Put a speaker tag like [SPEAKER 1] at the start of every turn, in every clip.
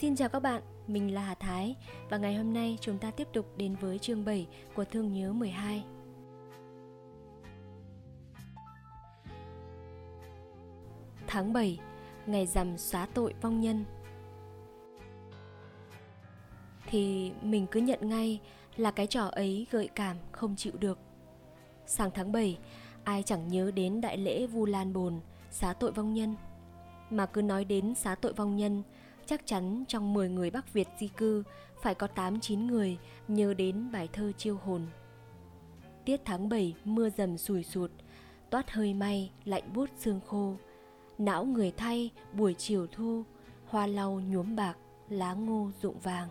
[SPEAKER 1] Xin chào các bạn, mình là Hà Thái và ngày hôm nay chúng ta tiếp tục đến với chương 7 của Thương nhớ 12. Tháng 7, ngày rằm xóa tội vong nhân. Thì mình cứ nhận ngay là cái trò ấy gợi cảm không chịu được. Sang tháng 7, ai chẳng nhớ đến đại lễ Vu Lan Bồn, xá tội vong nhân. Mà cứ nói đến xá tội vong nhân chắc chắn trong 10 người Bắc Việt di cư phải có 8-9 người nhớ đến bài thơ chiêu hồn. Tiết tháng 7 mưa dầm sùi sụt, toát hơi may lạnh buốt xương khô. Não người thay buổi chiều thu, hoa lau nhuốm bạc, lá ngô rụng vàng.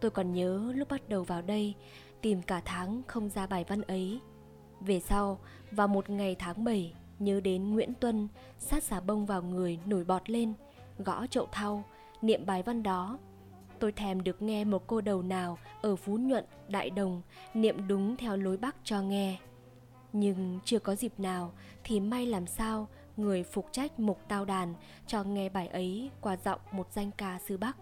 [SPEAKER 1] Tôi còn nhớ lúc bắt đầu vào đây tìm cả tháng không ra bài văn ấy. Về sau, vào một ngày tháng 7, nhớ đến Nguyễn Tuân sát xà bông vào người nổi bọt lên – gõ chậu thau, niệm bài văn đó. Tôi thèm được nghe một cô đầu nào ở Phú Nhuận, Đại Đồng niệm đúng theo lối Bắc cho nghe. Nhưng chưa có dịp nào thì may làm sao người phục trách mục tao đàn cho nghe bài ấy qua giọng một danh ca xứ Bắc.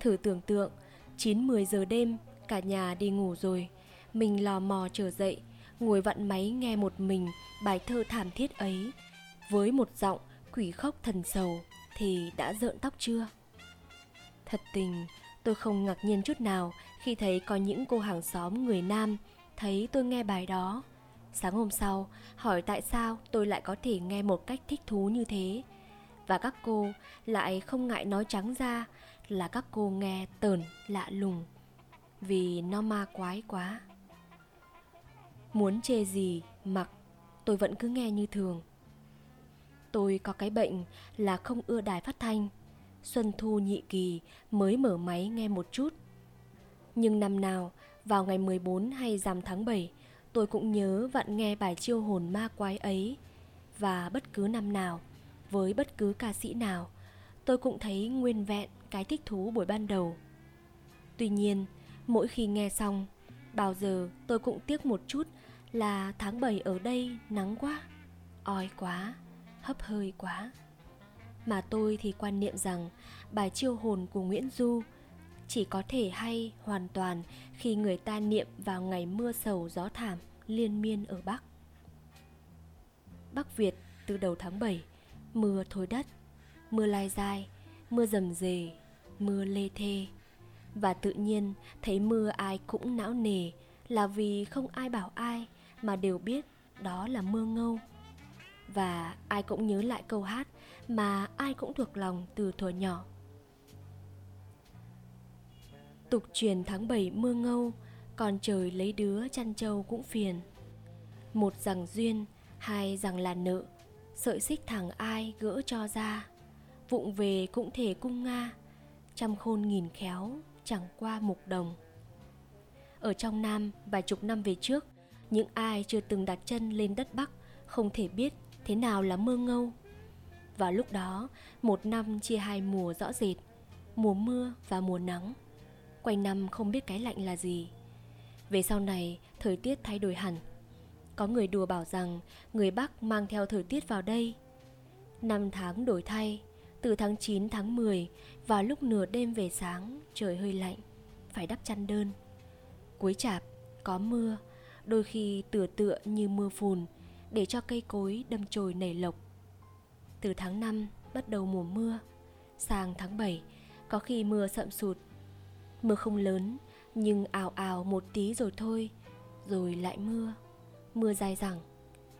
[SPEAKER 1] Thử tưởng tượng, 9-10 giờ đêm, cả nhà đi ngủ rồi, mình lò mò trở dậy, ngồi vặn máy nghe một mình bài thơ thảm thiết ấy với một giọng quỷ khóc thần sầu thì đã rợn tóc chưa? Thật tình, tôi không ngạc nhiên chút nào khi thấy có những cô hàng xóm người Nam thấy tôi nghe bài đó. Sáng hôm sau, hỏi tại sao tôi lại có thể nghe một cách thích thú như thế. Và các cô lại không ngại nói trắng ra là các cô nghe tờn lạ lùng vì nó ma quái quá. Muốn chê gì mặc, tôi vẫn cứ nghe như thường Tôi có cái bệnh là không ưa đài phát thanh. Xuân thu nhị kỳ mới mở máy nghe một chút. Nhưng năm nào, vào ngày 14 hay rằm tháng 7, tôi cũng nhớ vặn nghe bài chiêu hồn ma quái ấy. Và bất cứ năm nào, với bất cứ ca sĩ nào, tôi cũng thấy nguyên vẹn cái thích thú buổi ban đầu. Tuy nhiên, mỗi khi nghe xong, bao giờ tôi cũng tiếc một chút là tháng 7 ở đây nắng quá, oi quá hấp hơi quá mà tôi thì quan niệm rằng bài chiêu hồn của Nguyễn Du chỉ có thể hay hoàn toàn khi người ta niệm vào ngày mưa sầu gió thảm liên miên ở Bắc. Bắc Việt từ đầu tháng 7, mưa thối đất, mưa lai dai, mưa rầm rề, mưa lê thê. Và tự nhiên thấy mưa ai cũng não nề là vì không ai bảo ai mà đều biết đó là mưa ngâu và ai cũng nhớ lại câu hát mà ai cũng thuộc lòng từ thuở nhỏ. Tục truyền tháng 7 mưa ngâu, còn trời lấy đứa chăn trâu cũng phiền. Một rằng duyên, hai rằng là nợ, sợi xích thằng ai gỡ cho ra. Vụng về cũng thể cung nga, trăm khôn nghìn khéo, chẳng qua mục đồng. Ở trong Nam, vài chục năm về trước, những ai chưa từng đặt chân lên đất Bắc không thể biết thế nào là mưa ngâu? Và lúc đó, một năm chia hai mùa rõ rệt, mùa mưa và mùa nắng. Quanh năm không biết cái lạnh là gì. Về sau này, thời tiết thay đổi hẳn. Có người đùa bảo rằng người bắc mang theo thời tiết vào đây. Năm tháng đổi thay, từ tháng 9 tháng 10 vào lúc nửa đêm về sáng, trời hơi lạnh, phải đắp chăn đơn. Cuối chạp, có mưa, đôi khi tựa tựa như mưa phùn để cho cây cối đâm chồi nảy lộc. Từ tháng 5 bắt đầu mùa mưa, sang tháng 7 có khi mưa sậm sụt. Mưa không lớn nhưng ào ào một tí rồi thôi, rồi lại mưa. Mưa dài dẳng,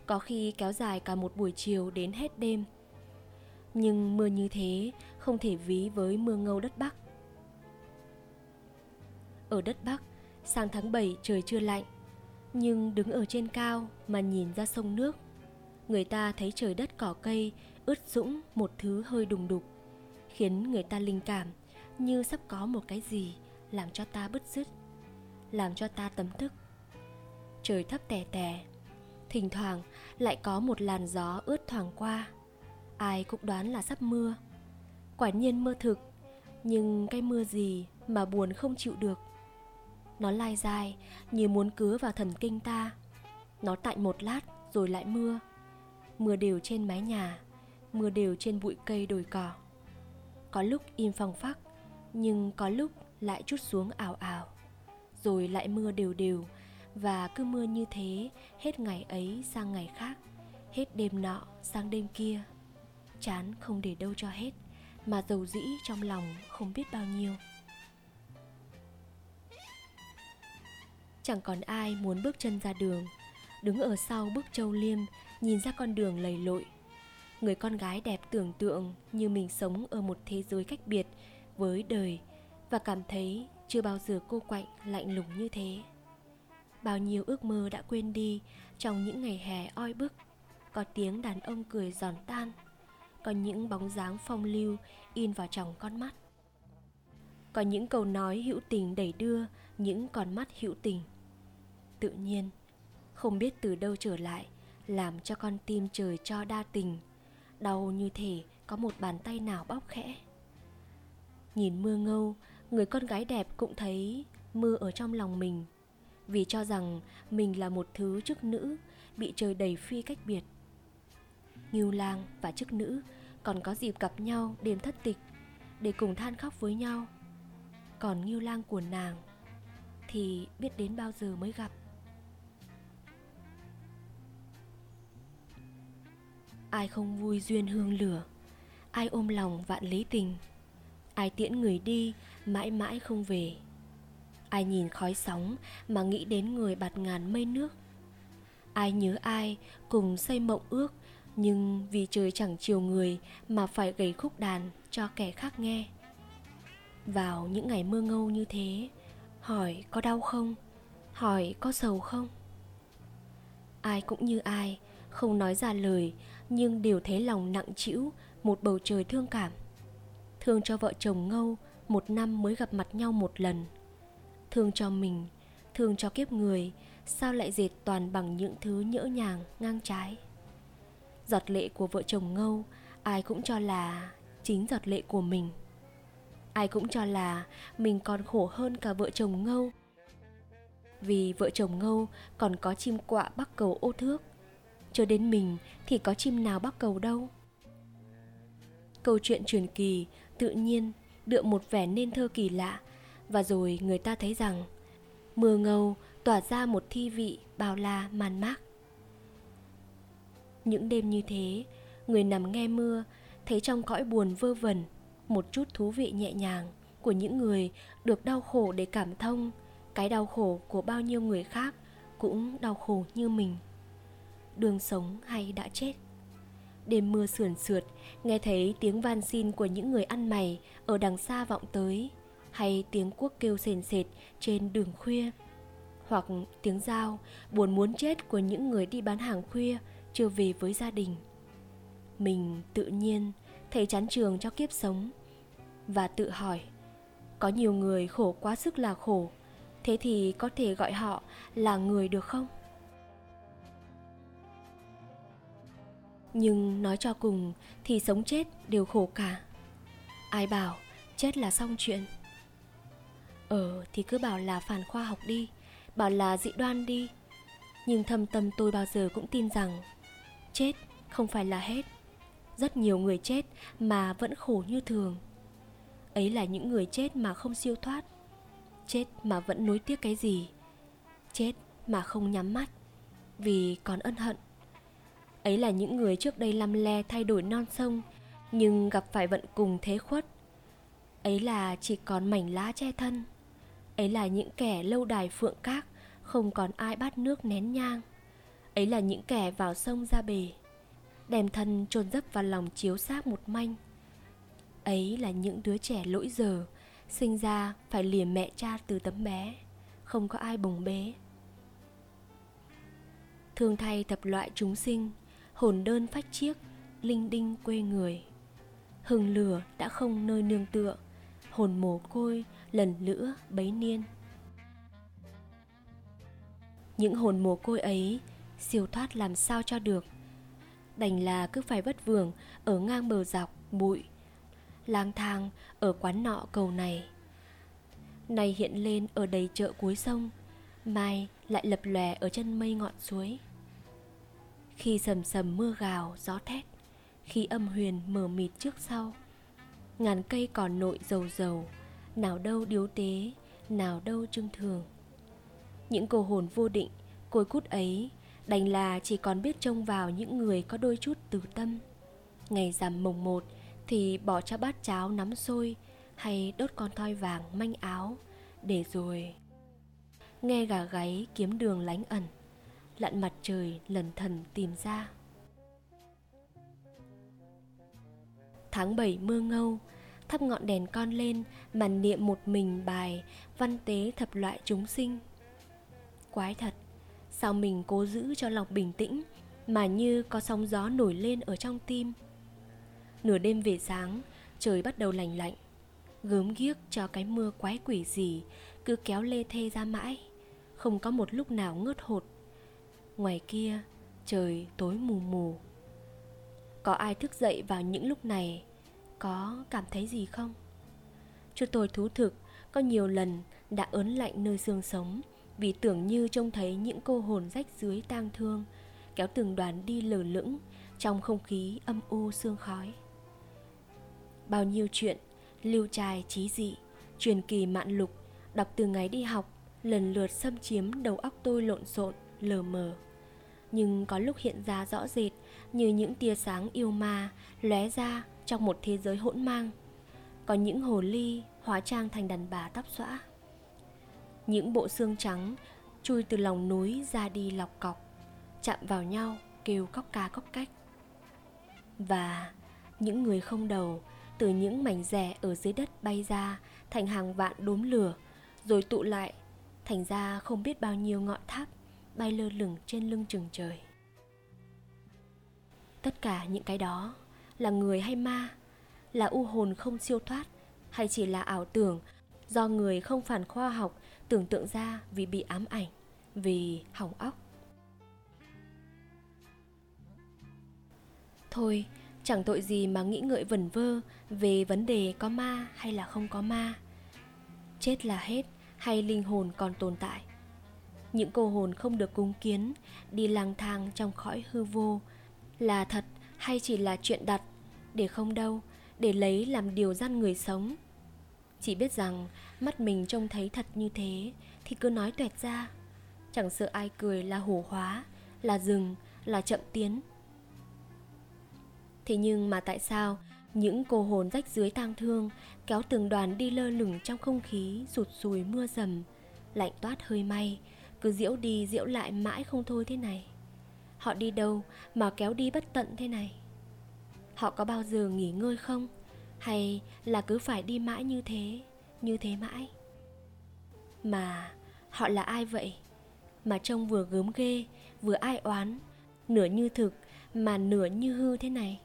[SPEAKER 1] có khi kéo dài cả một buổi chiều đến hết đêm. Nhưng mưa như thế không thể ví với mưa ngâu đất Bắc. Ở đất Bắc, sang tháng 7 trời chưa lạnh, nhưng đứng ở trên cao mà nhìn ra sông nước, người ta thấy trời đất cỏ cây ướt sũng một thứ hơi đùng đục, khiến người ta linh cảm như sắp có một cái gì làm cho ta bứt rứt, làm cho ta tấm thức trời thấp tè tè, thỉnh thoảng lại có một làn gió ướt thoảng qua, ai cũng đoán là sắp mưa. Quả nhiên mưa thực, nhưng cái mưa gì mà buồn không chịu được nó lai dài, như muốn cứa vào thần kinh ta. Nó tạnh một lát rồi lại mưa. Mưa đều trên mái nhà, mưa đều trên bụi cây đồi cỏ. Có lúc im phăng phắc, nhưng có lúc lại chút xuống ảo ảo. Rồi lại mưa đều đều, và cứ mưa như thế, hết ngày ấy sang ngày khác, hết đêm nọ sang đêm kia. Chán không để đâu cho hết, mà dầu dĩ trong lòng không biết bao nhiêu. Chẳng còn ai muốn bước chân ra đường. Đứng ở sau bức châu liêm, nhìn ra con đường lầy lội. Người con gái đẹp tưởng tượng như mình sống ở một thế giới cách biệt với đời và cảm thấy chưa bao giờ cô quạnh, lạnh lùng như thế. Bao nhiêu ước mơ đã quên đi trong những ngày hè oi bức. Có tiếng đàn ông cười giòn tan. Có những bóng dáng phong lưu in vào trong con mắt. Có những câu nói hữu tình đẩy đưa những con mắt hữu tình tự nhiên. Không biết từ đâu trở lại, làm cho con tim trời cho đa tình. Đau như thể có một bàn tay nào bóp khẽ. Nhìn mưa ngâu, người con gái đẹp cũng thấy mưa ở trong lòng mình. Vì cho rằng mình là một thứ chức nữ, bị trời đầy phi cách biệt. Ngưu lang và chức nữ còn có dịp gặp nhau đêm thất tịch, để cùng than khóc với nhau. Còn ngưu lang của nàng thì biết đến bao giờ mới gặp. Ai không vui duyên hương lửa, ai ôm lòng vạn lý tình. Ai tiễn người đi, mãi mãi không về. Ai nhìn khói sóng mà nghĩ đến người bạt ngàn mây nước. Ai nhớ ai cùng xây mộng ước, nhưng vì trời chẳng chiều người mà phải gầy khúc đàn cho kẻ khác nghe. Vào những ngày mưa ngâu như thế, hỏi có đau không? Hỏi có sầu không? Ai cũng như ai không nói ra lời, nhưng đều thấy lòng nặng trĩu, một bầu trời thương cảm. Thương cho vợ chồng ngâu, một năm mới gặp mặt nhau một lần. Thương cho mình, thương cho kiếp người, sao lại dệt toàn bằng những thứ nhỡ nhàng, ngang trái? Giọt lệ của vợ chồng ngâu, ai cũng cho là chính giọt lệ của mình. Ai cũng cho là mình còn khổ hơn cả vợ chồng ngâu. Vì vợ chồng ngâu còn có chim quạ bắc cầu ô thước cho đến mình thì có chim nào bắc cầu đâu? Câu chuyện truyền kỳ tự nhiên đượm một vẻ nên thơ kỳ lạ và rồi người ta thấy rằng mưa ngâu tỏa ra một thi vị bao la man mác. Những đêm như thế, người nằm nghe mưa, thấy trong cõi buồn vơ vẩn một chút thú vị nhẹ nhàng của những người được đau khổ để cảm thông, cái đau khổ của bao nhiêu người khác cũng đau khổ như mình đường sống hay đã chết. Đêm mưa sườn sượt, nghe thấy tiếng van xin của những người ăn mày ở đằng xa vọng tới, hay tiếng cuốc kêu sền sệt trên đường khuya, hoặc tiếng dao buồn muốn chết của những người đi bán hàng khuya chưa về với gia đình. Mình tự nhiên thấy chán trường cho kiếp sống và tự hỏi, có nhiều người khổ quá sức là khổ, thế thì có thể gọi họ là người được không? Nhưng nói cho cùng thì sống chết đều khổ cả. Ai bảo chết là xong chuyện? Ờ thì cứ bảo là phản khoa học đi, bảo là dị đoan đi. Nhưng thâm tâm tôi bao giờ cũng tin rằng chết không phải là hết. Rất nhiều người chết mà vẫn khổ như thường. Ấy là những người chết mà không siêu thoát, chết mà vẫn nối tiếc cái gì, chết mà không nhắm mắt vì còn ân hận ấy là những người trước đây lăm le thay đổi non sông, nhưng gặp phải vận cùng thế khuất. Ấy là chỉ còn mảnh lá che thân. Ấy là những kẻ lâu đài phượng các không còn ai bắt nước nén nhang. Ấy là những kẻ vào sông ra bể, đem thân chôn dấp vào lòng chiếu xác một manh. Ấy là những đứa trẻ lỗi giờ, sinh ra phải lìa mẹ cha từ tấm bé, không có ai bồng bế. Thương thay tập loại chúng sinh hồn đơn phách chiếc, linh đinh quê người. Hừng lửa đã không nơi nương tựa, hồn mồ côi lần lữa bấy niên. Những hồn mồ côi ấy siêu thoát làm sao cho được? Đành là cứ phải vất vưởng ở ngang bờ dọc bụi, lang thang ở quán nọ cầu này. Này hiện lên ở đầy chợ cuối sông, mai lại lập lòe ở chân mây ngọn suối khi sầm sầm mưa gào, gió thét, khi âm huyền mờ mịt trước sau. Ngàn cây còn nội dầu dầu, nào đâu điếu tế, nào đâu trưng thường. Những cô hồn vô định, côi cút ấy, đành là chỉ còn biết trông vào những người có đôi chút từ tâm. Ngày rằm mồng một thì bỏ cho bát cháo nắm sôi hay đốt con thoi vàng manh áo để rồi nghe gà gáy kiếm đường lánh ẩn lặn mặt trời lần thần tìm ra. Tháng bảy mưa ngâu, thắp ngọn đèn con lên mà niệm một mình bài, văn tế thập loại chúng sinh. Quái thật, sao mình cố giữ cho lòng bình tĩnh mà như có sóng gió nổi lên ở trong tim? Nửa đêm về sáng, trời bắt đầu lành lạnh, gớm ghiếc cho cái mưa quái quỷ gì cứ kéo lê thê ra mãi. Không có một lúc nào ngớt hột ngoài kia, trời tối mù mù. Có ai thức dậy vào những lúc này? Có cảm thấy gì không? Cho tôi thú thực, có nhiều lần đã ớn lạnh nơi xương sống vì tưởng như trông thấy những cô hồn rách dưới tang thương, kéo từng đoàn đi lờ lững trong không khí âm u sương khói. Bao nhiêu chuyện, lưu trai trí dị, truyền kỳ mạn lục, đọc từ ngày đi học, lần lượt xâm chiếm đầu óc tôi lộn xộn, lờ mờ nhưng có lúc hiện ra rõ rệt như những tia sáng yêu ma lóe ra trong một thế giới hỗn mang. Có những hồ ly hóa trang thành đàn bà tóc xõa, những bộ xương trắng chui từ lòng núi ra đi lọc cọc, chạm vào nhau kêu cóc ca cóc cách. Và những người không đầu từ những mảnh rẻ ở dưới đất bay ra thành hàng vạn đốm lửa, rồi tụ lại thành ra không biết bao nhiêu ngọn tháp bay lơ lửng trên lưng chừng trời. Tất cả những cái đó là người hay ma, là u hồn không siêu thoát hay chỉ là ảo tưởng do người không phản khoa học tưởng tượng ra vì bị ám ảnh, vì hỏng óc. Thôi, chẳng tội gì mà nghĩ ngợi vẩn vơ về vấn đề có ma hay là không có ma. Chết là hết hay linh hồn còn tồn tại những cô hồn không được cung kiến, đi lang thang trong cõi hư vô. Là thật hay chỉ là chuyện đặt, để không đâu, để lấy làm điều gian người sống? Chỉ biết rằng mắt mình trông thấy thật như thế, thì cứ nói tuẹt ra. Chẳng sợ ai cười là hổ hóa, là dừng là chậm tiến. Thế nhưng mà tại sao những cô hồn rách dưới tang thương, kéo từng đoàn đi lơ lửng trong không khí sụt sùi mưa dầm, lạnh toát hơi may cứ diễu đi, diễu lại mãi không thôi thế này. Họ đi đâu mà kéo đi bất tận thế này? Họ có bao giờ nghỉ ngơi không? Hay là cứ phải đi mãi như thế như thế mãi? Mà họ là ai vậy? Mà trông vừa gớm ghê, vừa ai oán, nửa như thực mà nửa như hư thế này?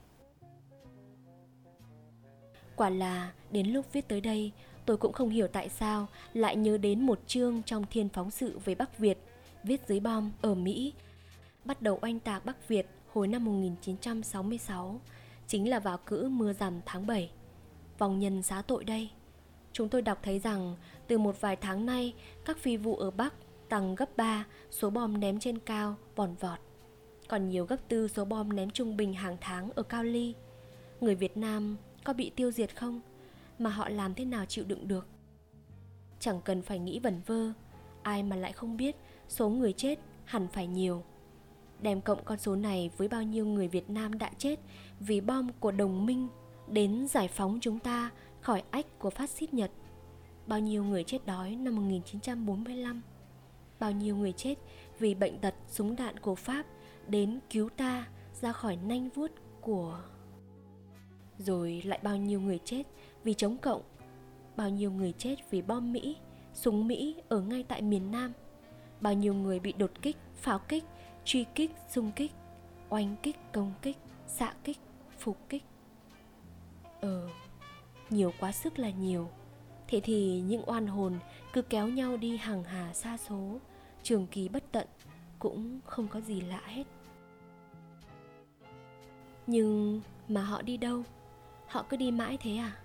[SPEAKER 1] Quả là đến lúc viết tới đây tôi cũng không hiểu tại sao lại nhớ đến một chương trong thiên phóng sự về Bắc Việt, viết dưới bom ở Mỹ. Bắt đầu oanh tạc Bắc Việt hồi năm 1966 chính là vào cữ mưa rằm tháng 7 vòng nhân xá tội đây. Chúng tôi đọc thấy rằng, từ một vài tháng nay, các phi vụ ở Bắc tăng gấp 3 số bom ném trên cao, vòn vọt. Còn nhiều gấp tư số bom ném trung bình hàng tháng ở Cao Ly. Người Việt Nam có bị tiêu diệt không? Mà họ làm thế nào chịu đựng được chẳng cần phải nghĩ vẩn vơ, ai mà lại không biết số người chết hẳn phải nhiều đem cộng con số này với bao nhiêu người Việt Nam đã chết vì bom của đồng minh đến giải phóng chúng ta khỏi ách của phát xít Nhật. Bao nhiêu người chết đói năm 1945. Bao nhiêu người chết vì bệnh tật súng đạn của Pháp đến cứu ta ra khỏi nanh vuốt của rồi lại bao nhiêu người chết vì chống cộng. Bao nhiêu người chết vì bom mỹ, súng mỹ ở ngay tại miền nam. Bao nhiêu người bị đột kích, pháo kích, truy kích, xung kích, oanh kích, công kích, xạ kích, phục kích. Ờ nhiều quá sức là nhiều. Thế thì những oan hồn cứ kéo nhau đi hàng hà xa số, trường kỳ bất tận cũng không có gì lạ hết. Nhưng mà họ đi đâu? Họ cứ đi mãi thế à?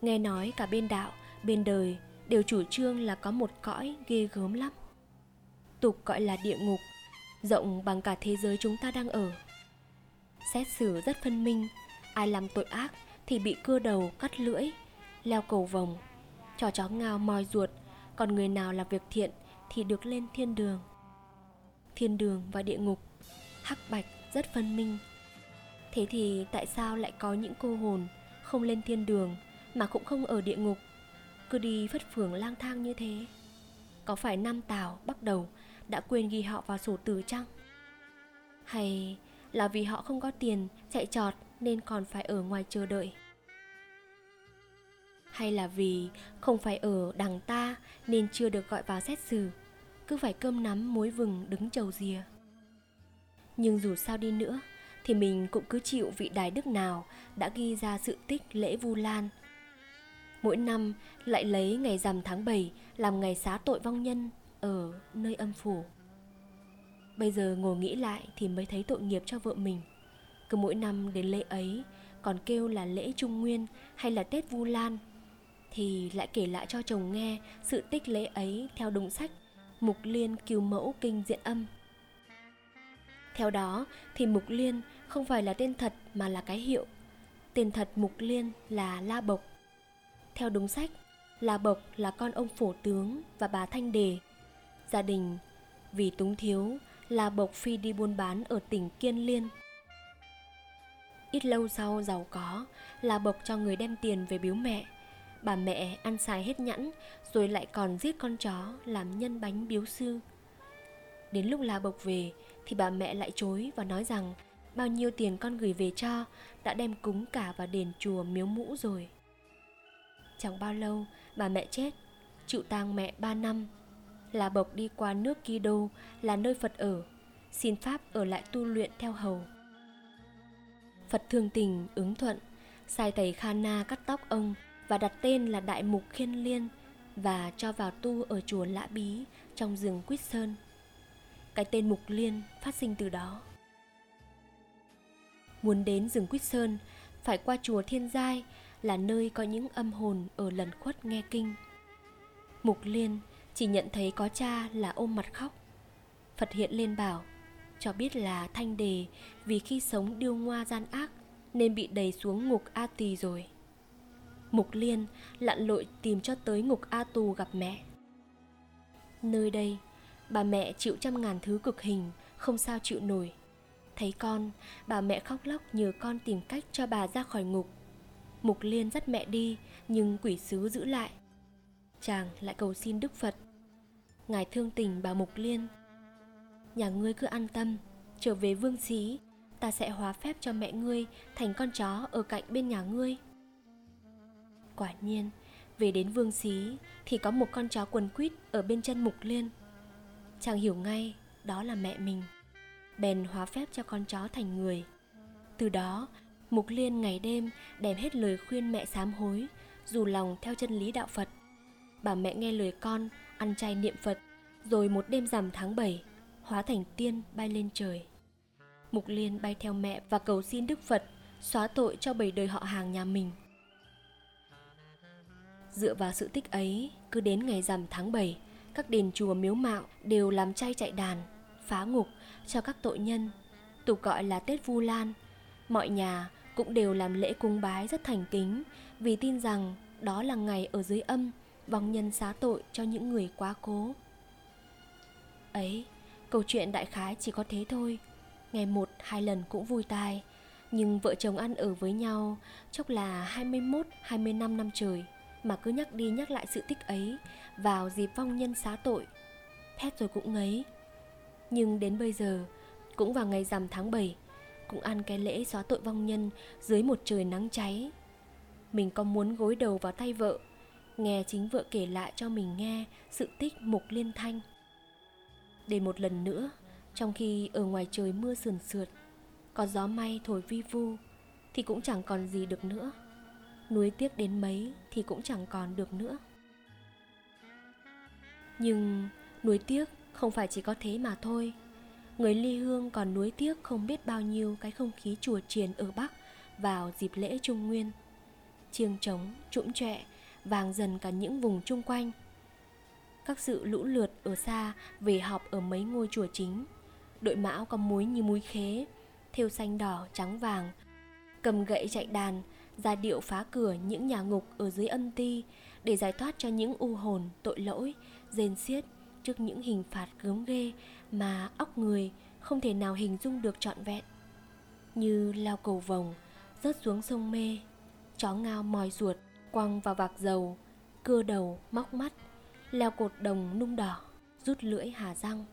[SPEAKER 1] Nghe nói cả bên đạo bên đời đều chủ trương là có một cõi ghê gớm lắm tục gọi là địa ngục rộng bằng cả thế giới chúng ta đang ở Xét xử rất phân minh, ai làm tội ác thì bị cưa đầu cắt lưỡi, leo cầu vòng, cho chó ngao moi ruột, còn người nào làm việc thiện thì được lên thiên đường. Thiên đường và địa ngục, hắc bạch rất phân minh. Thế thì tại sao lại có những cô hồn không lên thiên đường mà cũng không ở địa ngục, cứ đi phất phường lang thang như thế? Có phải Nam Tào bắt đầu đã quên ghi họ vào sổ tử chăng? Hay là vì họ không có tiền chạy trọt nên còn phải ở ngoài chờ đợi? Hay là vì không phải ở đằng ta nên chưa được gọi vào xét xử, cứ phải cơm nắm muối vừng đứng chầu rìa? Nhưng dù sao đi nữa thì mình cũng cứ chịu vị đài đức nào đã ghi ra sự tích lễ Vu Lan. Mỗi năm lại lấy ngày rằm tháng 7 làm ngày xá tội vong nhân ở nơi âm phủ. Bây giờ ngồi nghĩ lại thì mới thấy tội nghiệp cho vợ mình. Cứ mỗi năm đến lễ ấy, còn kêu là lễ Trung Nguyên hay là Tết Vu Lan, thì lại kể lại cho chồng nghe sự tích lễ ấy theo đúng sách Mục Liên Cứu Mẫu Kinh Diện Âm. Theo đó thì Mục Liên không phải là tên thật mà là cái hiệu. Tên thật Mục Liên là La Bộc. Theo đúng sách, là Bộc là con ông phổ tướng và bà Thanh Đề. Gia đình vì túng thiếu là Bộc phi đi buôn bán ở tỉnh Kiên Liên. Ít lâu sau giàu có, là Bộc cho người đem tiền về biếu mẹ. Bà mẹ ăn xài hết nhẵn rồi lại còn giết con chó làm nhân bánh biếu sư. Đến lúc là Bộc về thì bà mẹ lại chối và nói rằng bao nhiêu tiền con gửi về cho đã đem cúng cả vào đền chùa miếu mũ rồi. Chẳng bao lâu bà mẹ chết, chịu tang mẹ 3 năm. Là bộc đi qua nước Kido là nơi Phật ở, xin Pháp ở lại tu luyện theo hầu. Phật thương tình ứng thuận, sai thầy Khana cắt tóc ông và đặt tên là Đại Mục Khiên Liên và cho vào tu ở chùa Lã Bí trong rừng Quýt Sơn. Cái tên Mục Liên phát sinh từ đó. Muốn đến rừng Quýt Sơn, phải qua chùa Thiên Giai là nơi có những âm hồn ở lần khuất nghe kinh. Mục Liên chỉ nhận thấy có cha là ôm mặt khóc. Phật hiện lên bảo, cho biết là thanh đề vì khi sống điêu ngoa gian ác nên bị đẩy xuống ngục A Tỳ rồi. Mục Liên lặn lội tìm cho tới ngục A Tù gặp mẹ. Nơi đây, bà mẹ chịu trăm ngàn thứ cực hình, không sao chịu nổi. Thấy con, bà mẹ khóc lóc nhờ con tìm cách cho bà ra khỏi ngục. Mục Liên dắt mẹ đi, nhưng quỷ sứ giữ lại. Chàng lại cầu xin Đức Phật. Ngài thương tình bà Mục Liên. Nhà ngươi cứ an tâm, trở về vương xí, ta sẽ hóa phép cho mẹ ngươi thành con chó ở cạnh bên nhà ngươi. Quả nhiên, về đến vương xí thì có một con chó quần quýt ở bên chân Mục Liên. Chàng hiểu ngay đó là mẹ mình bèn hóa phép cho con chó thành người. Từ đó, Mục Liên ngày đêm đem hết lời khuyên mẹ sám hối, dù lòng theo chân lý đạo Phật. Bà mẹ nghe lời con, ăn chay niệm Phật, rồi một đêm rằm tháng 7, hóa thành tiên bay lên trời. Mục Liên bay theo mẹ và cầu xin Đức Phật xóa tội cho bảy đời họ hàng nhà mình. Dựa vào sự tích ấy, cứ đến ngày rằm tháng 7, các đền chùa miếu mạo đều làm chay chạy đàn, phá ngục cho các tội nhân, tục gọi là Tết Vu Lan. Mọi nhà cũng đều làm lễ cúng bái rất thành kính vì tin rằng đó là ngày ở dưới âm vong nhân xá tội cho những người quá cố. Ấy, câu chuyện đại khái chỉ có thế thôi. Ngày một hai lần cũng vui tai, nhưng vợ chồng ăn ở với nhau chốc là 21, 25 năm trời mà cứ nhắc đi nhắc lại sự tích ấy vào dịp vong nhân xá tội. Thét rồi cũng ngấy, nhưng đến bây giờ, cũng vào ngày rằm tháng 7, cũng ăn cái lễ xóa tội vong nhân dưới một trời nắng cháy. Mình có muốn gối đầu vào tay vợ, nghe chính vợ kể lại cho mình nghe sự tích mục liên thanh. Để một lần nữa, trong khi ở ngoài trời mưa sườn sượt, có gió may thổi vi vu, thì cũng chẳng còn gì được nữa. núi tiếc đến mấy thì cũng chẳng còn được nữa. Nhưng núi tiếc không phải chỉ có thế mà thôi Người ly hương còn nuối tiếc không biết bao nhiêu cái không khí chùa triền ở Bắc vào dịp lễ Trung Nguyên. Chiêng trống, trũng trẹ, vàng dần cả những vùng chung quanh. Các sự lũ lượt ở xa về họp ở mấy ngôi chùa chính. Đội mão có muối như muối khế, thêu xanh đỏ trắng vàng cầm gậy chạy đàn ra điệu phá cửa những nhà ngục ở dưới âm ti để giải thoát cho những u hồn tội lỗi rên xiết trước những hình phạt gớm ghê mà óc người không thể nào hình dung được trọn vẹn. Như lao cầu vồng, rớt xuống sông mê, chó ngao mòi ruột, quăng vào vạc dầu, cưa đầu, móc mắt, leo cột đồng nung đỏ, rút lưỡi hà răng.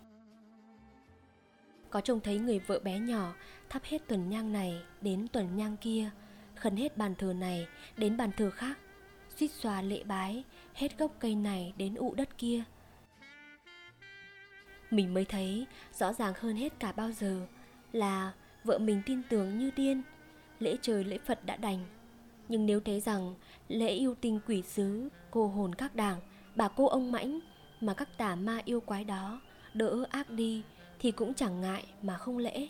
[SPEAKER 1] Có trông thấy người vợ bé nhỏ thắp hết tuần nhang này đến tuần nhang kia, khấn hết bàn thờ này đến bàn thờ khác, suýt xòa lệ bái, hết gốc cây này đến ụ đất kia mình mới thấy rõ ràng hơn hết cả bao giờ là vợ mình tin tưởng như điên lễ trời lễ phật đã đành. Nhưng nếu thấy rằng lễ yêu tinh quỷ sứ, cô hồn các đảng, bà cô ông mãnh mà các tà ma yêu quái đó đỡ ác đi thì cũng chẳng ngại mà không lễ.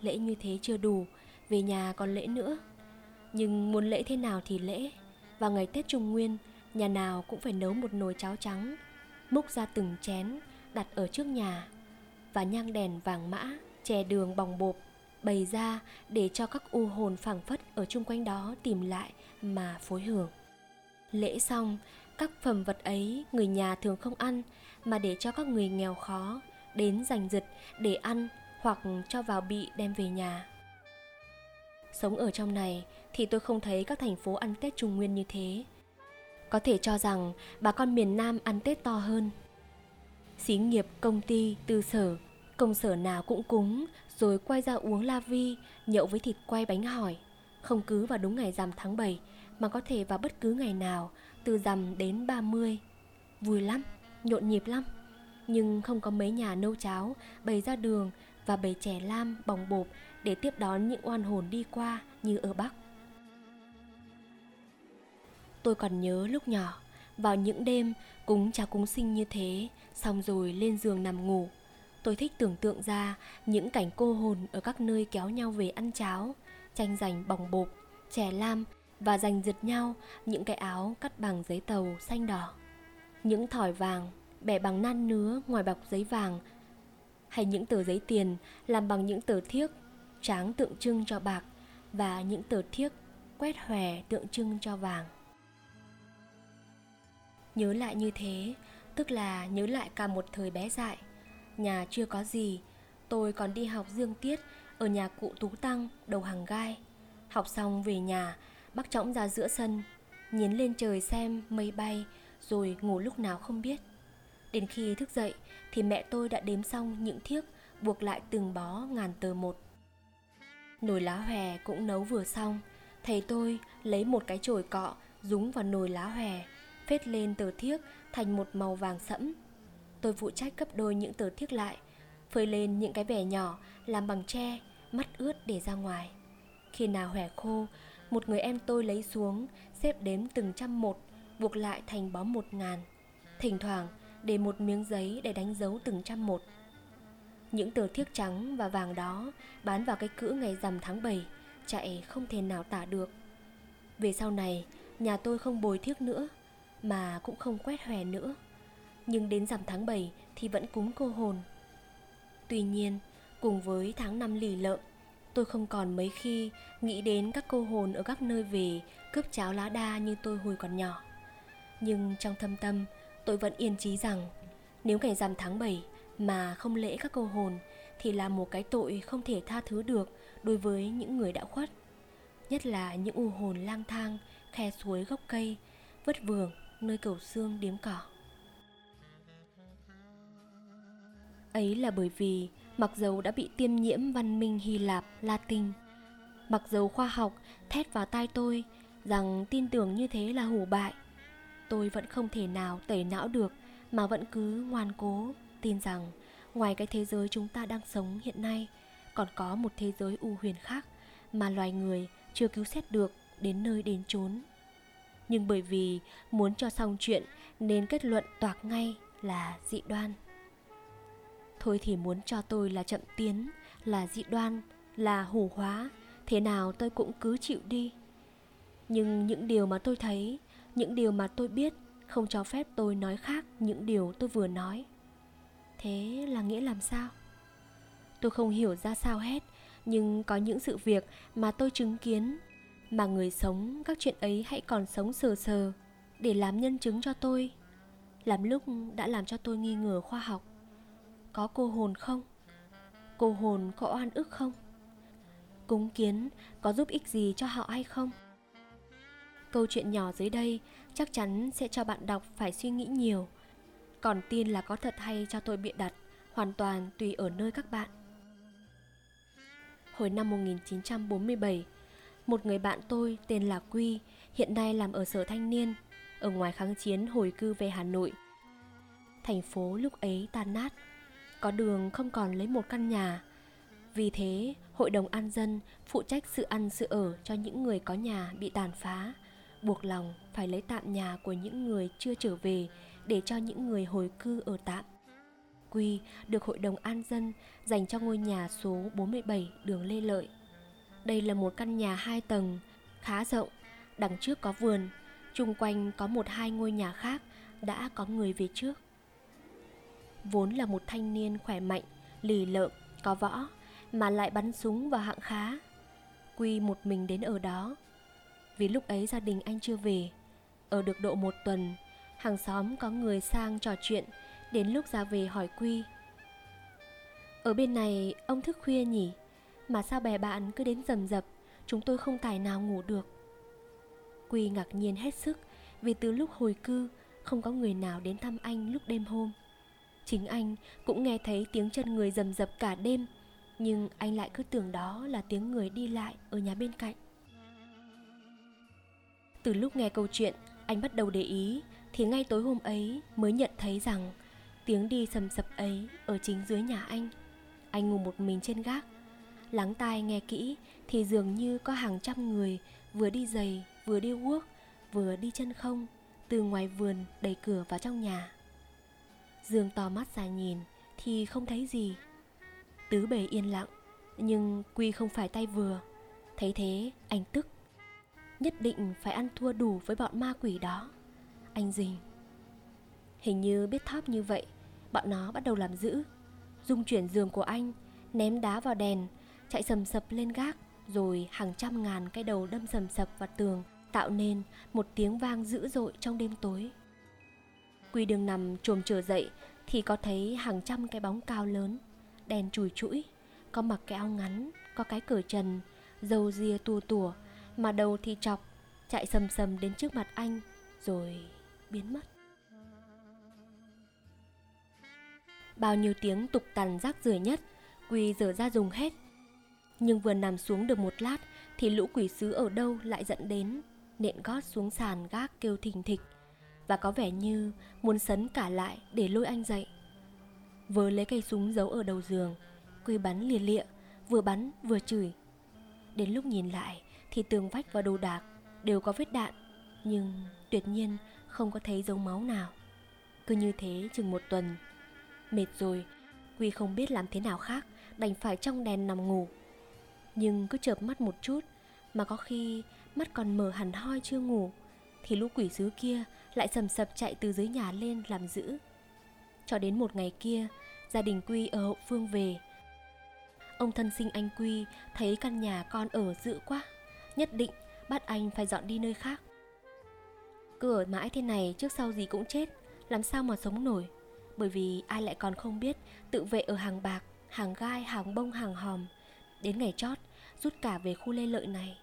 [SPEAKER 1] Lễ như thế chưa đủ, về nhà còn lễ nữa. Nhưng muốn lễ thế nào thì lễ. Và ngày tết trung nguyên, nhà nào cũng phải nấu một nồi cháo trắng, múc ra từng chén đặt ở trước nhà và nhang đèn vàng mã chè đường bòng bột bày ra để cho các u hồn phảng phất ở chung quanh đó tìm lại mà phối hưởng lễ xong, các phẩm vật ấy người nhà thường không ăn mà để cho các người nghèo khó đến giành giật để ăn hoặc cho vào bị đem về nhà. Sống ở trong này thì tôi không thấy các thành phố ăn tết trung nguyên như thế. Có thể cho rằng bà con miền nam ăn tết to hơn xí nghiệp công ty tư sở. Công sở nào cũng cúng rồi quay ra uống la vi nhậu với thịt quay bánh hỏi. Không cứ vào đúng ngày rằm tháng 7 mà có thể vào bất cứ ngày nào từ rằm đến 30 vui lắm nhộn nhịp lắm. Nhưng không có mấy nhà nâu cháo bày ra đường và bày chè lam bồng bột để tiếp đón những oan hồn đi qua như ở Bắc. Tôi còn nhớ lúc nhỏ, vào những đêm cúng cháo cúng sinh như thế, xong rồi lên giường nằm ngủ. Tôi thích tưởng tượng ra những cảnh cô hồn ở các nơi kéo nhau về ăn cháo, tranh giành bỏng bột, chè lam và giành giật nhau những cái áo cắt bằng giấy tàu xanh đỏ. Những thỏi vàng bẻ bằng nan nứa ngoài bọc giấy vàng hay những tờ giấy tiền làm bằng những tờ thiếc tráng tượng trưng cho bạc và những tờ thiếc quét hòe tượng trưng cho vàng nhớ lại như thế tức là nhớ lại cả một thời bé dại. Nhà chưa có gì tôi còn đi học dương tiết ở nhà cụ tú tăng đầu hàng gai. Học xong về nhà bác trõng ra giữa sân nhìn lên trời xem mây bay rồi ngủ lúc nào không biết. Đến khi thức dậy thì mẹ tôi đã đếm xong những thiếc buộc lại từng bó ngàn tờ một. Nồi lá hòe cũng nấu vừa xong, thầy tôi lấy một cái chổi cọ dúng vào nồi lá hòe, phết lên tờ thiếc thành một màu vàng sẫm. Tôi phụ trách gấp đôi những tờ thiếc lại, phơi lên những cái bẻ nhỏ làm bằng tre, mắt ướt để ra ngoài. Khi nào hẻ khô, một người em tôi lấy xuống, xếp đếm từng trăm một, buộc lại thành bó một ngàn. Thỉnh thoảng, để một miếng giấy để đánh dấu từng trăm một. Những tờ thiếc trắng và vàng đó bán vào cái cữ ngày rằm tháng 7, chạy không thể nào tả được. Về sau này, nhà tôi không bồi thiếc nữa, mà cũng không quét hòe nữa. Nhưng đến rằm tháng 7 thì vẫn cúng cô hồn. Tuy nhiên, cùng với tháng năm lì lợm, tôi không còn mấy khi nghĩ đến các cô hồn ở các nơi về cướp cháo lá đa như tôi hồi còn nhỏ. Nhưng trong thâm tâm, tôi vẫn yên chí rằng nếu ngày rằm tháng 7 mà không lễ các cô hồn thì là một cái tội không thể tha thứ được đối với những người đã khuất. Nhất là những u hồn lang thang, khe suối gốc cây, vất vưởng nơi cầu xương điếm cỏ. Ấy là bởi vì mặc dầu đã bị tiêm nhiễm văn minh Hy Lạp, Latin, mặc dầu khoa học thét vào tai tôi rằng tin tưởng như thế là hủ bại, tôi vẫn không thể nào tẩy não được mà vẫn cứ ngoan cố tin rằng ngoài cái thế giới chúng ta đang sống hiện nay còn có một thế giới u huyền khác mà loài người chưa cứu xét được đến nơi đến chốn nhưng bởi vì muốn cho xong chuyện, nên kết luận toạc ngay là dị đoan. Thôi thì muốn cho tôi là chậm tiến, là dị đoan, là hủ hóa, thế nào tôi cũng cứ chịu đi. Nhưng những điều mà tôi thấy, những điều mà tôi biết, không cho phép tôi nói khác những điều tôi vừa nói. Thế là nghĩa làm sao? Tôi không hiểu ra sao hết, Nhưng có những sự việc mà tôi chứng kiến mà người sống, các chuyện ấy hãy còn sống sờ sờ, Để làm nhân chứng cho tôi Làm lúc đã làm cho tôi nghi ngờ khoa học Có cô hồn không? Cô hồn có oan ức không? Cúng kiến có giúp ích gì cho họ hay không? Câu chuyện nhỏ dưới đây chắc chắn sẽ cho bạn đọc phải suy nghĩ nhiều Còn tin là có thật hay cho tôi bịa đặt, Hoàn toàn tùy ở nơi các bạn Hồi năm 1947 một người bạn tôi tên là Quy, Hiện nay làm ở sở thanh niên, Ở ngoài kháng chiến hồi cư về Hà Nội Thành phố lúc ấy tan nát, Có đường không còn lấy một căn nhà Vì thế, Hội đồng An dân phụ trách sự ăn sự ở cho những người có nhà bị tàn phá, buộc lòng phải lấy tạm nhà của những người chưa trở về để cho những người hồi cư ở tạm. Quy được Hội đồng An dân dành cho ngôi nhà số 47 đường Lê Lợi. Đây là một căn nhà hai tầng, khá rộng, đằng trước có vườn, chung quanh có một hai ngôi nhà khác đã có người về trước. Vốn là một thanh niên khỏe mạnh, lì lợm, có võ, mà lại bắn súng vào hạng khá. Quy một mình đến ở đó, vì lúc ấy gia đình anh chưa về. Ở được độ một tuần, hàng xóm có người sang trò chuyện, đến lúc ra về hỏi Quy. Ở bên này ông thức khuya nhỉ, mà sao bè bạn cứ đến rầm rập, chúng tôi không tài nào ngủ được. Quy ngạc nhiên hết sức vì từ lúc hồi cư không có người nào đến thăm anh lúc đêm hôm. Chính anh cũng nghe thấy tiếng chân người rầm rập cả đêm, nhưng anh lại cứ tưởng đó là tiếng người đi lại ở nhà bên cạnh. Từ lúc nghe câu chuyện, anh bắt đầu để ý thì ngay tối hôm ấy mới nhận thấy rằng tiếng đi sầm sập ấy ở chính dưới nhà anh. Anh ngủ một mình trên gác, lắng tai nghe kỹ thì dường như có hàng trăm người vừa đi giày, vừa đi guốc, vừa đi chân không từ ngoài vườn đẩy cửa vào trong nhà. Dương to mắt ra nhìn thì không thấy gì. Tứ bề yên lặng, nhưng Quy không phải tay vừa. Thấy thế, anh tức nhất định phải ăn thua đủ với bọn ma quỷ đó anh dình hình như biết thóp như vậy bọn nó bắt đầu làm dữ dung chuyển giường của anh ném đá vào đèn chạy sầm sập lên gác, rồi hàng trăm ngàn cái đầu đâm sầm sập vào tường, tạo nên một tiếng vang dữ dội trong đêm tối. Quy đường nằm chồm trở dậy thì có thấy hàng trăm cái bóng cao lớn, đèn chùi chũi, có mặc cái áo ngắn, có cái cởi trần dầu ria tua tủa, mà đầu thì chọc, chạy sầm sầm đến trước mặt anh, rồi biến mất. Bao nhiêu tiếng tục tằn rác rưởi nhất, quy dở ra dùng hết nhưng vừa nằm xuống được một lát thì lũ quỷ sứ ở đâu lại dẫn đến, nện gót xuống sàn gác kêu thình thịch. Và có vẻ như muốn sấn cả lại để lôi anh dậy. Vừa lấy cây súng giấu ở đầu giường quy bắn lìa lịa, vừa bắn vừa chửi. Đến lúc nhìn lại thì tường vách và đồ đạc đều có vết đạn, nhưng tuyệt nhiên không có thấy dấu máu nào. Cứ như thế chừng một tuần, mệt rồi, quy không biết làm thế nào khác, đành phải trong đèn nằm ngủ nhưng cứ chợp mắt một chút, mà có khi mắt còn mở hẳn hoi chưa ngủ, thì lũ quỷ sứ kia lại sầm sập chạy từ dưới nhà lên làm giữ cho đến một ngày kia, gia đình quy ở hậu phương về. Ông thân sinh anh quy thấy căn nhà con ở dữ quá, nhất định bắt anh phải dọn đi nơi khác. Cứ ở mãi thế này trước sau gì cũng chết, làm sao mà sống nổi? Bởi vì ai lại còn không biết tự vệ ở hàng bạc, hàng gai, hàng bông, hàng hòm đến ngày chót, rút cả về khu lê lợi này.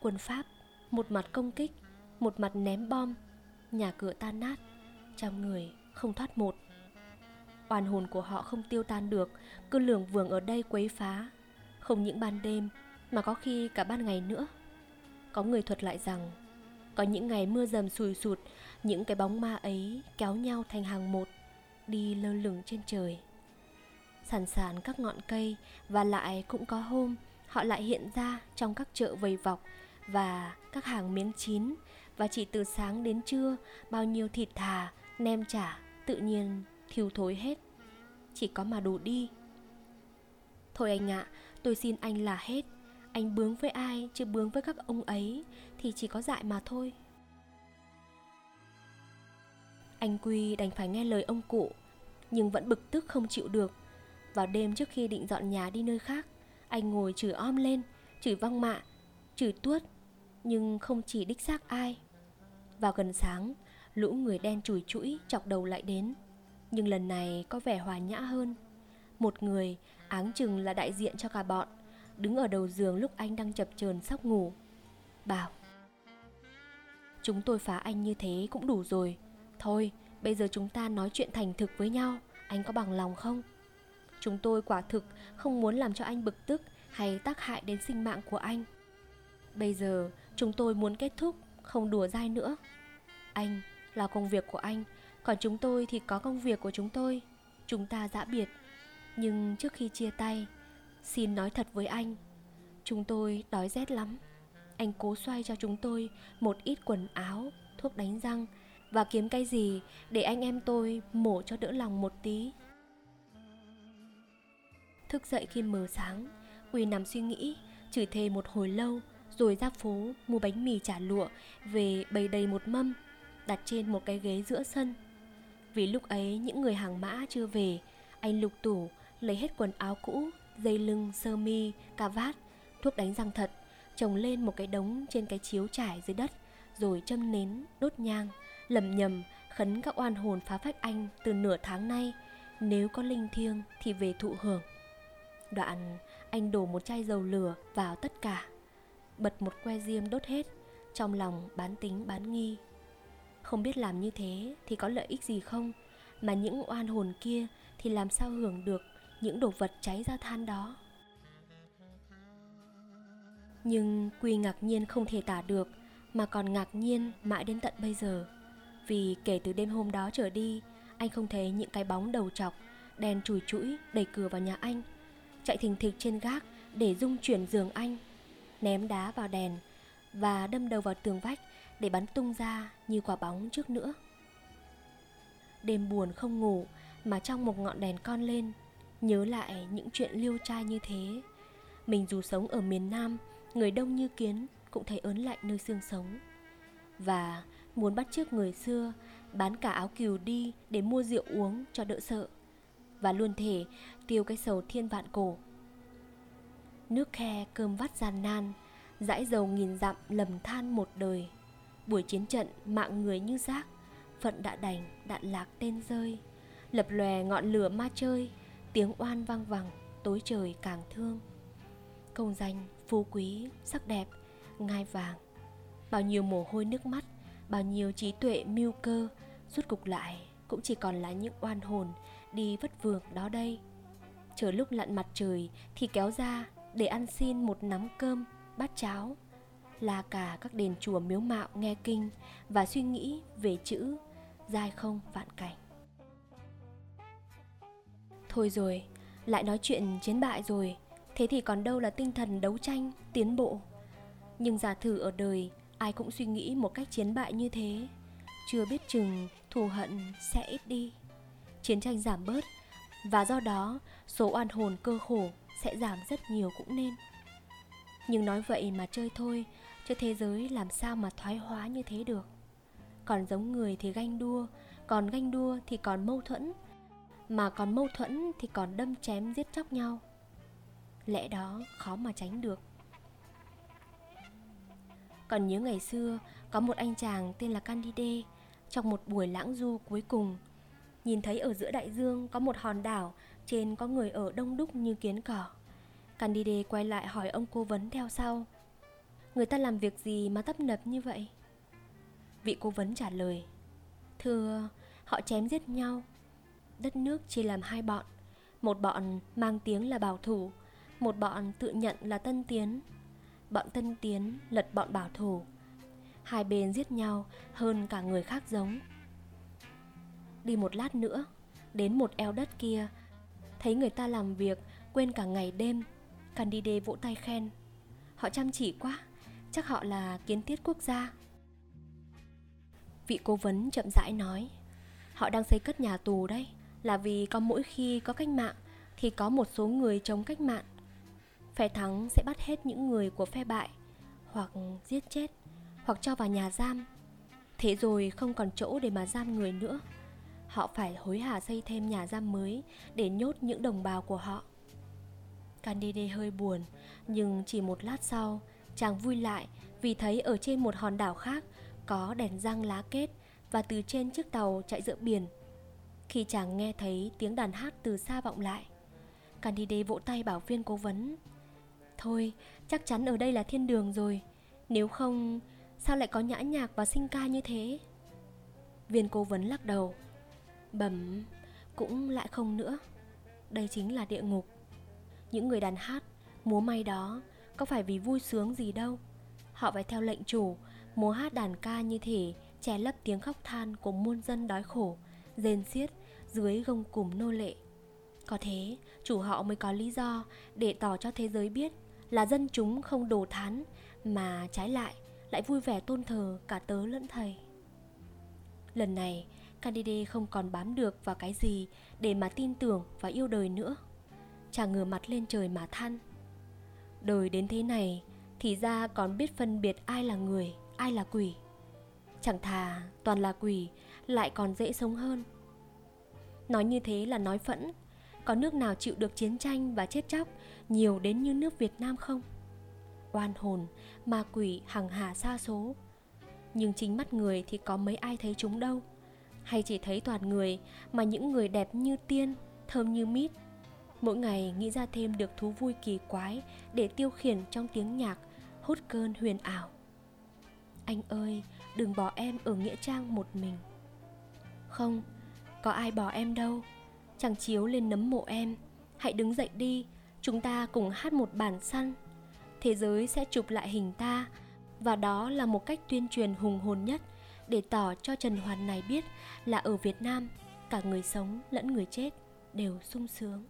[SPEAKER 1] Quân pháp, một mặt công kích, một mặt ném bom, nhà cửa tan nát, trăm người không thoát một. Oan hồn của họ không tiêu tan được cứ lường vườn ở đây quấy phá. Không những ban đêm, mà có khi cả ban ngày nữa. Có người thuật lại rằng, có những ngày mưa dầm sùi sụt, những cái bóng ma ấy kéo nhau thành hàng một, đi lơ lửng trên trời sàn sàn các ngọn cây và lại cũng có hôm họ lại hiện ra trong các chợ vầy vọc và các hàng miếng chín. Và chỉ từ sáng đến trưa bao nhiêu thịt thà nem chả tự nhiên thiêu thối hết. Chỉ có mà đủ đi. Thôi anh ạ à, tôi xin anh là hết. Anh bướng với ai chứ bướng với các ông ấy thì chỉ có dại mà thôi. Anh quy đành phải nghe lời ông cụ nhưng vẫn bực tức không chịu được vào đêm trước khi định dọn nhà đi nơi khác Anh ngồi chửi om lên, chửi vong mạ, chửi tuốt, nhưng không chỉ đích xác ai. Vào gần sáng, lũ người đen chùi chuỗi chọc đầu lại đến, nhưng lần này có vẻ hòa nhã hơn. Một người, áng chừng là đại diện cho cả bọn, đứng ở đầu giường lúc anh đang chập chờn sóc ngủ. Bảo Chúng tôi phá anh như thế cũng đủ rồi Thôi, bây giờ chúng ta nói chuyện thành thực với nhau Anh có bằng lòng không? Chúng tôi quả thực không muốn làm cho anh bực tức Hay tác hại đến sinh mạng của anh. Bây giờ chúng tôi muốn kết thúc Không đùa dai nữa. Anh là công việc của anh Còn chúng tôi thì có công việc của chúng tôi. Chúng ta giã biệt Nhưng trước khi chia tay Xin nói thật với anh. Chúng tôi đói rét lắm. Anh cố xoay cho chúng tôi Một ít quần áo, thuốc đánh răng Và kiếm cái gì Để anh em tôi mổ cho đỡ lòng một tí. Thức dậy khi mờ sáng. Uy nằm suy nghĩ Chửi thề một hồi lâu Rồi ra phố mua bánh mì chả lụa Về bày đầy một mâm Đặt trên một cái ghế giữa sân. Vì lúc ấy những người hàng mã chưa về Anh lục tủ lấy hết quần áo cũ dây lưng, sơ mi, cà vát, thuốc đánh răng thật, trồng lên một cái đống trên cái chiếu trải dưới đất, rồi châm nến, đốt nhang, lầm nhầm, khấn các oan hồn phá phách anh từ nửa tháng nay, nếu có linh thiêng thì về thụ hưởng. Đoạn, anh đổ một chai dầu lửa vào tất cả, bật một que diêm đốt hết, trong lòng bán tính bán nghi. Không biết làm như thế thì có lợi ích gì không, mà những oan hồn kia thì làm sao hưởng được những đồ vật cháy ra than đó? Nhưng quy ngạc nhiên không thể tả được mà còn ngạc nhiên mãi đến tận bây giờ. Vì kể từ đêm hôm đó trở đi anh không thấy những cái bóng đầu chọc đèn chùi chuỗi đẩy cửa vào nhà anh chạy thình thịch trên gác để dung chuyển giường anh, ném đá vào đèn và đâm đầu vào tường vách để bắn tung ra như quả bóng trước nữa. Đêm buồn không ngủ mà trong một ngọn đèn con lên, Nhớ lại những chuyện liêu trai như thế. Mình dù sống ở miền Nam, Người đông như kiến Cũng thấy ớn lạnh nơi xương sống. Và muốn bắt chước người xưa, Bán cả áo kiều đi Để mua rượu uống cho đỡ sợ. Và luôn thể tiêu cái sầu thiên vạn cổ. Nước khe cơm vắt gian nan, Dãi dầu nghìn dặm lầm than một đời. Buổi chiến trận mạng người như rác, Phận đã đành, đạn lạc tên rơi. Lập lòe ngọn lửa ma chơi, tiếng oan vang vẳng, tối trời càng thương. Công danh, phú quý, sắc đẹp, ngai vàng. Bao nhiêu mồ hôi nước mắt, bao nhiêu trí tuệ mưu cơ rút cục lại cũng chỉ còn là những oan hồn đi vất vưởng đó đây chờ lúc lặn mặt trời thì kéo ra để ăn xin một nắm cơm bát cháo. Là cả các đền chùa miếu mạo nghe kinh và suy nghĩ về chữ dai không vạn cảnh. Thôi rồi, lại nói chuyện chiến bại rồi Thế thì còn đâu là tinh thần đấu tranh, tiến bộ. Nhưng giả thử ở đời Ai cũng suy nghĩ một cách chiến bại như thế. Chưa biết chừng thù hận sẽ ít đi. Chiến tranh giảm bớt và do đó, số oan hồn cơ khổ sẽ giảm rất nhiều cũng nên. Nhưng nói vậy mà chơi thôi Chứ thế giới làm sao mà thoái hóa như thế được. Còn giống người thì ganh đua, Còn ganh đua thì còn mâu thuẫn, mà còn mâu thuẫn thì còn đâm chém giết chóc nhau. Lẽ đó khó mà tránh được. Còn nhớ ngày xưa, có một anh chàng tên là Candide, trong một buổi lãng du cuối cùng nhìn thấy ở giữa đại dương có một hòn đảo, trên có người ở đông đúc như kiến cỏ. Candide quay lại hỏi ông cố vấn theo sau. Người ta làm việc gì mà tấp nập như vậy? Vị cố vấn trả lời. Thưa, họ chém giết nhau. Đất nước chia làm hai bọn. Một bọn mang tiếng là bảo thủ, một bọn tự nhận là tân tiến. Bọn tân tiến lật bọn bảo thủ. Hai bên giết nhau hơn cả người khác giống đi một lát nữa đến một eo đất kia thấy người ta làm việc quên cả ngày đêm candide vỗ tay khen họ chăm chỉ quá chắc họ là kiến thiết quốc gia vị cố vấn chậm rãi nói họ đang xây cất nhà tù đấy là vì có mỗi khi có cách mạng thì có một số người chống cách mạng. Phe thắng sẽ bắt hết những người của phe bại, hoặc giết chết, hoặc cho vào nhà giam. Thế rồi không còn chỗ để mà giam người nữa. Họ phải hối hả xây thêm nhà giam mới để nhốt những đồng bào của họ. Candide hơi buồn, nhưng chỉ một lát sau, chàng vui lại vì thấy ở trên một hòn đảo khác có đèn răng lá kết và từ trên chiếc tàu chạy giữa biển. Khi chàng nghe thấy tiếng đàn hát từ xa vọng lại, Candide vỗ tay bảo viên cố vấn. Thôi, chắc chắn ở đây là thiên đường rồi. Nếu không, sao lại có nhã nhạc và sinh ca như thế? Viên cố vấn lắc đầu. Bẩm, cũng lại không nữa. Đây chính là địa ngục. Những người đàn hát, múa may đó có phải vì vui sướng gì đâu. Họ phải theo lệnh chủ, múa hát đàn ca như thể che lấp tiếng khóc than của muôn dân đói khổ, rên xiết dưới gông cùm nô lệ. Có thế, chủ họ mới có lý do để tỏ cho thế giới biết là dân chúng không đồ thán mà trái lại lại vui vẻ tôn thờ cả tớ lẫn thầy. Lần này, Candide không còn bám được vào cái gì để mà tin tưởng và yêu đời nữa. Chàng ngửa mặt lên trời mà than. Đời đến thế này thì ra còn biết phân biệt ai là người, ai là quỷ. Chẳng thà toàn là quỷ lại còn dễ sống hơn. Nói như thế là nói phẫn, có nước nào chịu được chiến tranh và chết chóc nhiều đến như nước Việt Nam không? Oan hồn, ma quỷ hằng hà xa số. Nhưng chính mắt người thì có mấy ai thấy chúng đâu. Hay chỉ thấy toàn người mà những người đẹp như tiên, thơm như mít. Mỗi ngày nghĩ ra thêm được thú vui kỳ quái để tiêu khiển trong tiếng nhạc, hút cơn huyền ảo. Anh ơi, đừng bỏ em ở Nghĩa Trang một mình. Không, có ai bỏ em đâu chàng chiếu lên nấm mộ em Hãy đứng dậy đi Chúng ta cùng hát một bản săn Thế giới sẽ chụp lại hình ta Và đó là một cách tuyên truyền hùng hồn nhất để tỏ cho Trần Hoàn này biết Là ở Việt Nam, Cả người sống lẫn người chết Đều sung sướng.